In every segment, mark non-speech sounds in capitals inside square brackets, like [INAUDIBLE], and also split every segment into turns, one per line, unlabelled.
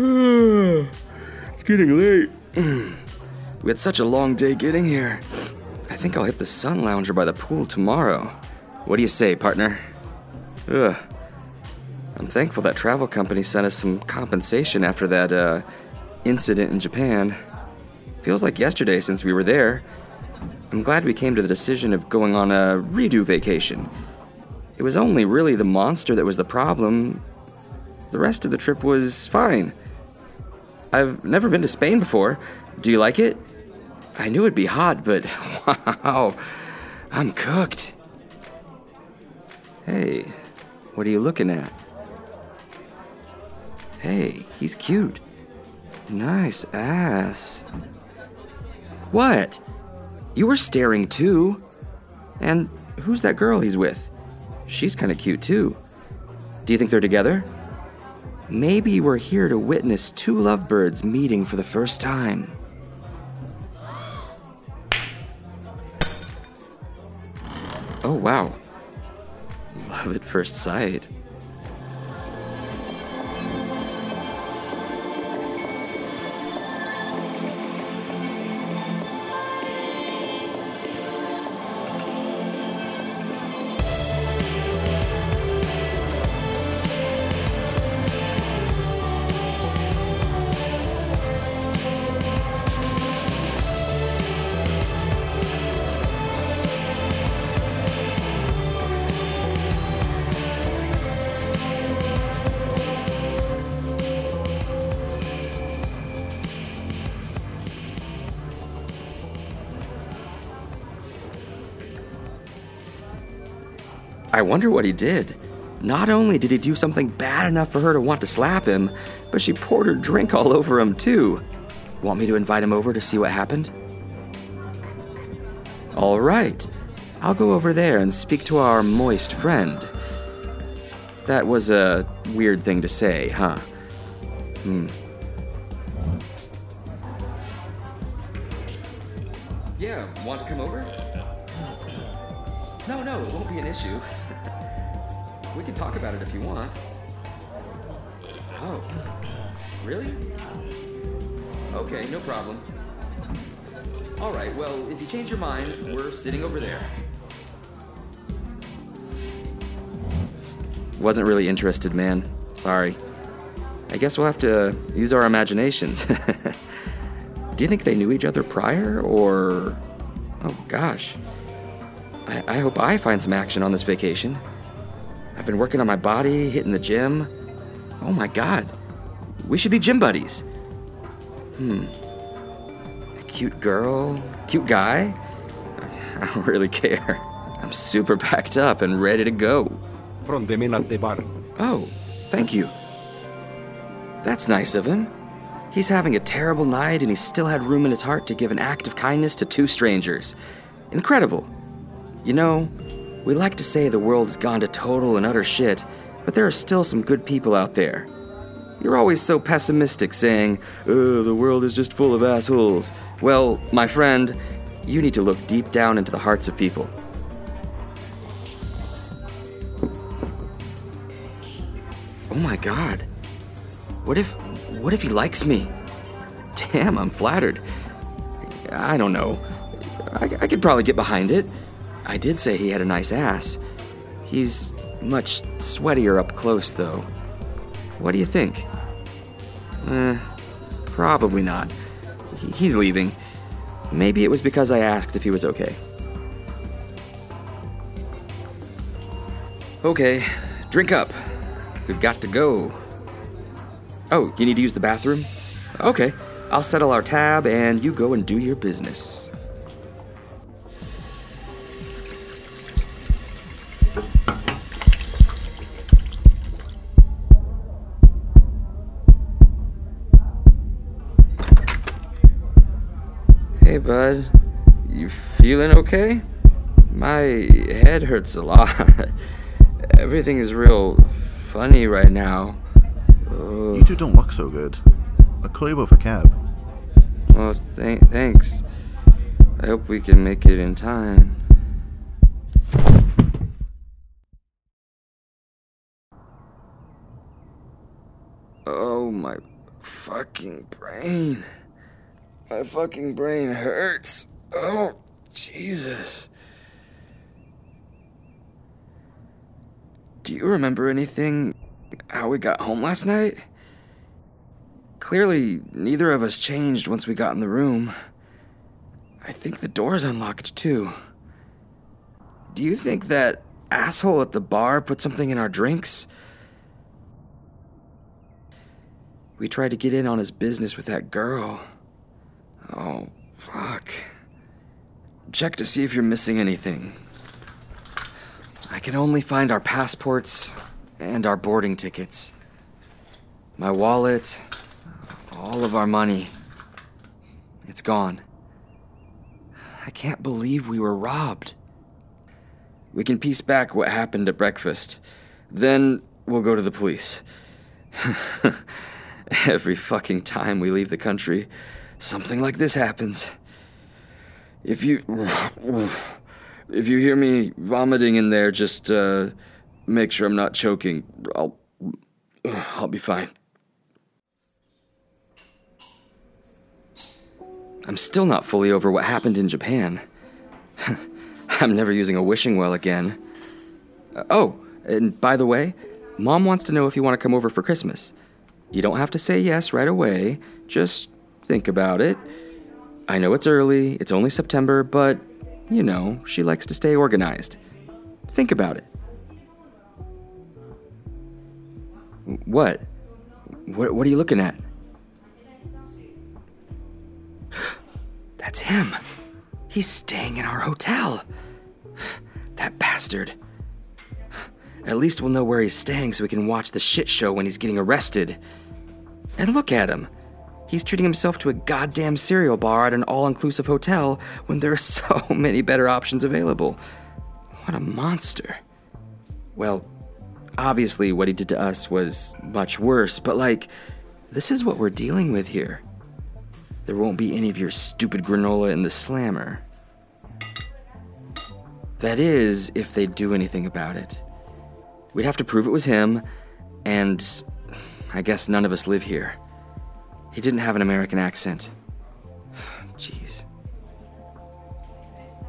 [SIGHS] it's getting late. we had such a long day getting here. I think I'll hit the sun lounger by the pool tomorrow. What do you say, partner? Ugh. I'm thankful that travel company sent us some compensation after that uh, incident in Japan. Feels like yesterday since we were there. I'm glad we came to the decision of going on a redo vacation. It was only really the monster that was the problem. The rest of the trip was fine. I've never been to Spain before. Do you like it? I knew it'd be hot, but [LAUGHS] wow, I'm cooked. Hey, what are you looking at? Hey, he's cute. Nice ass. What? You were staring too. And who's that girl he's with? She's kind of cute too. Do you think they're together? Maybe we're here to witness two lovebirds meeting for the first time. Oh, wow. Love at first sight. I wonder what he did. Not only did he do something bad enough for her to want to slap him, but she poured her drink all over him, too. Want me to invite him over to see what happened? All right. I'll go over there and speak to our moist friend. That was a weird thing to say, huh? Hmm. Yeah, want to come over? No, no, it won't be an issue. We can talk about it if you want. Oh, really? Okay, no problem. All right, well, if you change your mind, we're sitting over there. Wasn't really interested, man. Sorry. I guess we'll have to use our imaginations. [LAUGHS] Do you think they knew each other prior, or. Oh, gosh. I, I hope I find some action on this vacation. I've been working on my body, hitting the gym. Oh my god. We should be gym buddies. Hmm. A cute girl, cute guy? I don't really care. I'm super packed up and ready to go.
From the bar.
Oh, thank you. That's nice of him. He's having a terrible night and he still had room in his heart to give an act of kindness to two strangers. Incredible. You know, we like to say the world's gone to total and utter shit, but there are still some good people out there. You're always so pessimistic saying, oh, the world is just full of assholes. Well, my friend, you need to look deep down into the hearts of people. Oh my god. What if what if he likes me? Damn, I'm flattered. I don't know. I, I could probably get behind it. I did say he had a nice ass. He's much sweatier up close, though. What do you think? Eh, probably not. He's leaving. Maybe it was because I asked if he was okay. Okay, drink up. We've got to go. Oh, you need to use the bathroom? Okay, I'll settle our tab and you go and do your business. Feeling okay? My head hurts a lot. [LAUGHS] Everything is real funny right now. Ugh.
You two don't look so good. I'll call you both a cab.
Well, th- thanks. I hope we can make it in time. Oh my. fucking brain. My fucking brain hurts. Oh, Jesus. Do you remember anything how we got home last night? Clearly, neither of us changed once we got in the room. I think the door's unlocked too. Do you think that asshole at the bar put something in our drinks? We tried to get in on his business with that girl. Oh, fuck. Check to see if you're missing anything. I can only find our passports and our boarding tickets. My wallet, all of our money. It's gone. I can't believe we were robbed. We can piece back what happened at breakfast. Then we'll go to the police. [LAUGHS] Every fucking time we leave the country, something like this happens. If you. If you hear me vomiting in there, just uh, make sure I'm not choking. I'll. I'll be fine. I'm still not fully over what happened in Japan. [LAUGHS] I'm never using a wishing well again. Uh, oh, and by the way, Mom wants to know if you want to come over for Christmas. You don't have to say yes right away, just think about it. I know it's early, it's only September, but, you know, she likes to stay organized. Think about it. What? What, what are you looking at? [GASPS] That's him. He's staying in our hotel. [SIGHS] That bastard. [SIGHS] At least we'll know where he's staying so we can watch the shit show when he's getting arrested. And look at him. He's treating himself to a goddamn cereal bar at an all inclusive hotel when there are [LAUGHS] so many better options available. What a monster. Well, obviously, what he did to us was much worse, but like, this is what we're dealing with here. There won't be any of your stupid granola in the slammer. That is, if they do anything about it. We'd have to prove it was him, and I guess none of us live here. He didn't have an American accent. Jeez.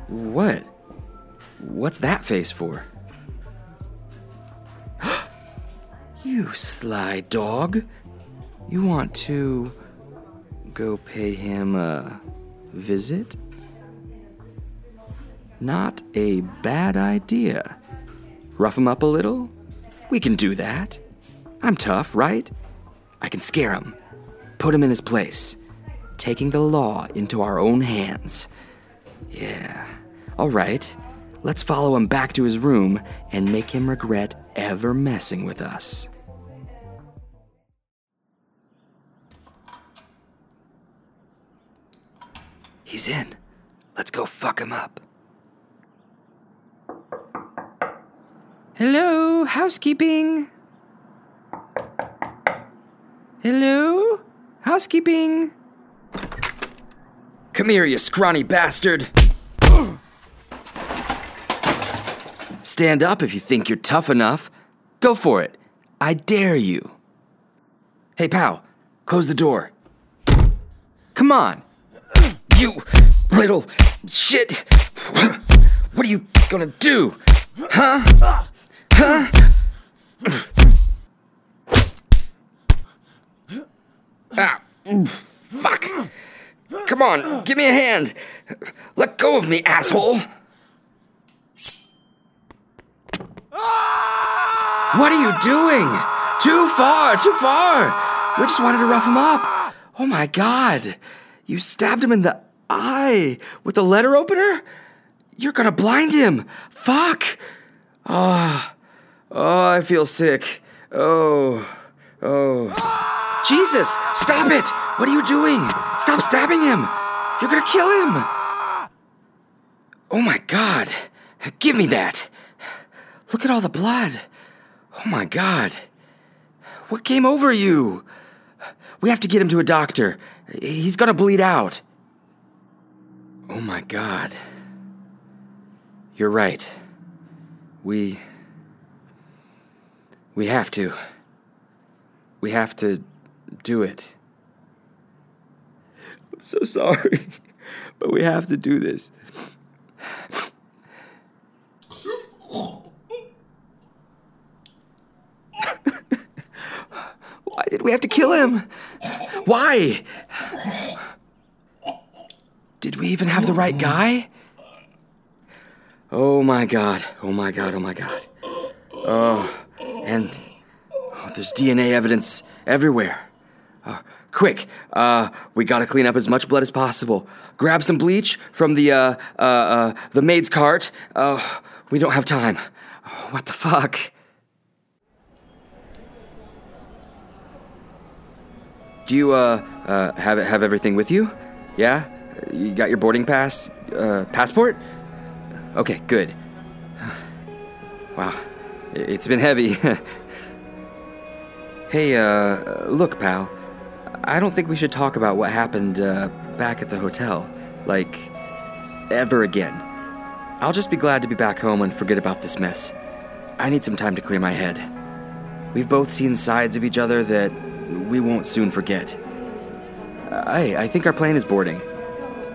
What? What's that face for? [GASPS] you sly dog. You want to go pay him a visit? Not a bad idea. Rough him up a little? We can do that. I'm tough, right? I can scare him, put him in his place, taking the law into our own hands. Yeah. All right. Let's follow him back to his room and make him regret ever messing with us. He's in. Let's go fuck him up. Hello, housekeeping. Hello? Housekeeping? Come here, you scrawny bastard! Stand up if you think you're tough enough. Go for it. I dare you. Hey, pal, close the door. Come on. You little shit. What are you gonna do? Huh? Huh? Ah, fuck. Come on, give me a hand. Let go of me, asshole. What are you doing? Too far, too far. We just wanted to rough him up. Oh my god. You stabbed him in the eye with a letter opener? You're gonna blind him. Fuck. Ah. Oh, oh, I feel sick. Oh, oh. Jesus, stop it! What are you doing? Stop stabbing him! You're gonna kill him! Oh my god. Give me that. Look at all the blood. Oh my god. What came over you? We have to get him to a doctor. He's gonna bleed out. Oh my god. You're right. We. We have to. We have to do it. I'm so sorry, [LAUGHS] but we have to do this. [LAUGHS] Why did we have to kill him? Why? Did we even have the right guy? Oh my god, oh my god, oh my god. Oh, and oh, there's DNA evidence everywhere. Uh, quick, uh, we gotta clean up as much blood as possible. Grab some bleach from the, uh, uh, uh, the maid's cart. Uh, we don't have time. Oh, what the fuck? Do you, uh, uh, have, have everything with you? Yeah? You got your boarding pass, uh, passport? Okay, good. [SIGHS] Wow, it's been heavy. [LAUGHS] hey, uh, look, pal. I don't think we should talk about what happened, uh, back at the hotel. Like, ever again. I'll just be glad to be back home and forget about this mess. I need some time to clear my head. We've both seen sides of each other that we won't soon forget. I, I think our plane is boarding.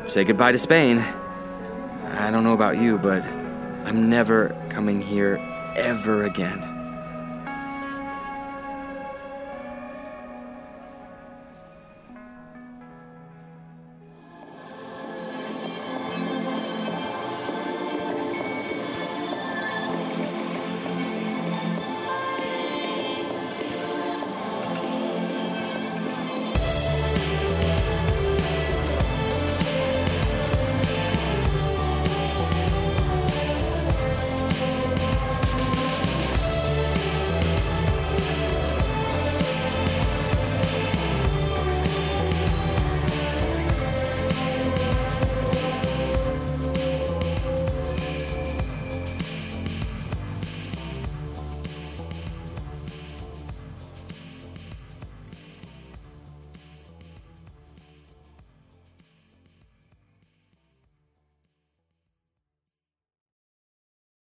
Say goodbye to Spain. I don't know about you, but I'm never coming here ever again.